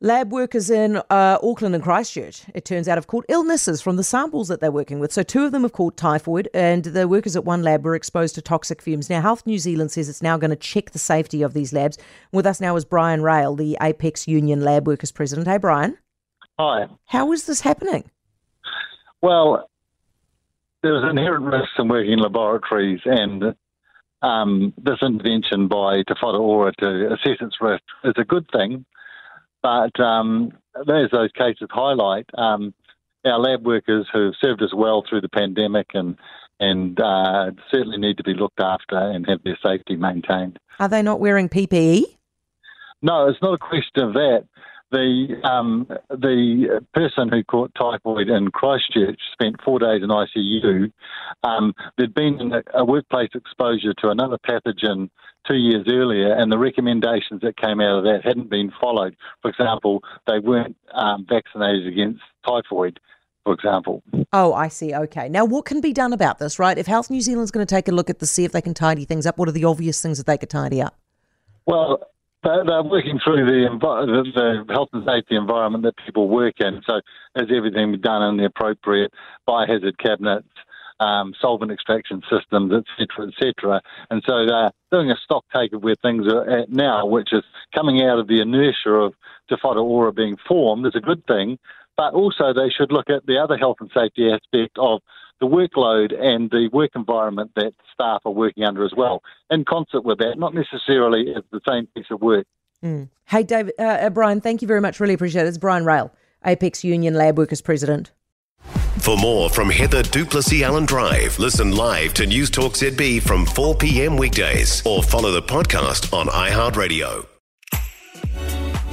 Lab workers in uh, Auckland and Christchurch, it turns out, have caught illnesses from the samples that they're working with. So, two of them have caught typhoid, and the workers at one lab were exposed to toxic fumes. Now, Health New Zealand says it's now going to check the safety of these labs. With us now is Bryan Raill, the Apex Union Lab Workers President. Hey, Bryan. Hi. How is this happening? Well, there's inherent risks in working in laboratories, and um, this intervention by Te Whatu Ora to assess its risk is a good thing. But um, as those cases highlight, um, our lab workers who've served us well through the pandemic and and uh, certainly need to be looked after and have their safety maintained. Are they not wearing PPE? No, it's not a question of that the um, the person who caught typhoid in Christchurch spent four days in ICU. Um, there'd been a, a, workplace exposure to another pathogen two years earlier, and the recommendations that came out of that hadn't been followed. For example, they weren't um, vaccinated against typhoid. For example. Oh, I see. Okay. Now, what can be done about this, right? If Health New Zealand's going to take a look at this, see if they can tidy things up, what are the obvious things that they could tidy up? Well, they're working through the, the health and safety environment that people work in. So, has everything been done in the appropriate biohazard cabinets, um, solvent extraction systems, etc., etc. And so they're doing a stock take of where things are at now, which is coming out of the inertia of Te Whatu Ora being formed is a good thing. But also, they should look at the other health and safety aspect of the workload and the work environment that staff are working under as well, in concert with that, not necessarily as the same piece of work. Mm. Hey, David, uh, uh, Bryan, thank you very much. Really appreciate it. It's Bryan Raill, Apex Union Lab Workers President. For more from Heather du Plessis-Allen Drive, listen live to News Talk ZB from 4 p.m. weekdays or follow the podcast on iHeartRadio.